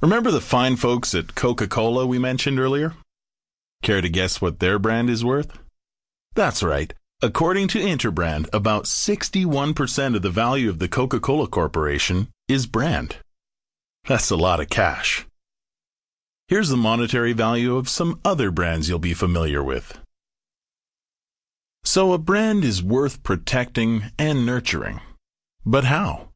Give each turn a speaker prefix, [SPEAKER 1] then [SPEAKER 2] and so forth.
[SPEAKER 1] Remember the fine folks at Coca-Cola we mentioned earlier? Care to guess what their brand is worth? That's right. According to Interbrand, about 61% of the value of the Coca-Cola Corporation is brand. That's a lot of cash. Here's the monetary value of some other brands you'll be familiar with. So a brand is worth protecting and nurturing. But how?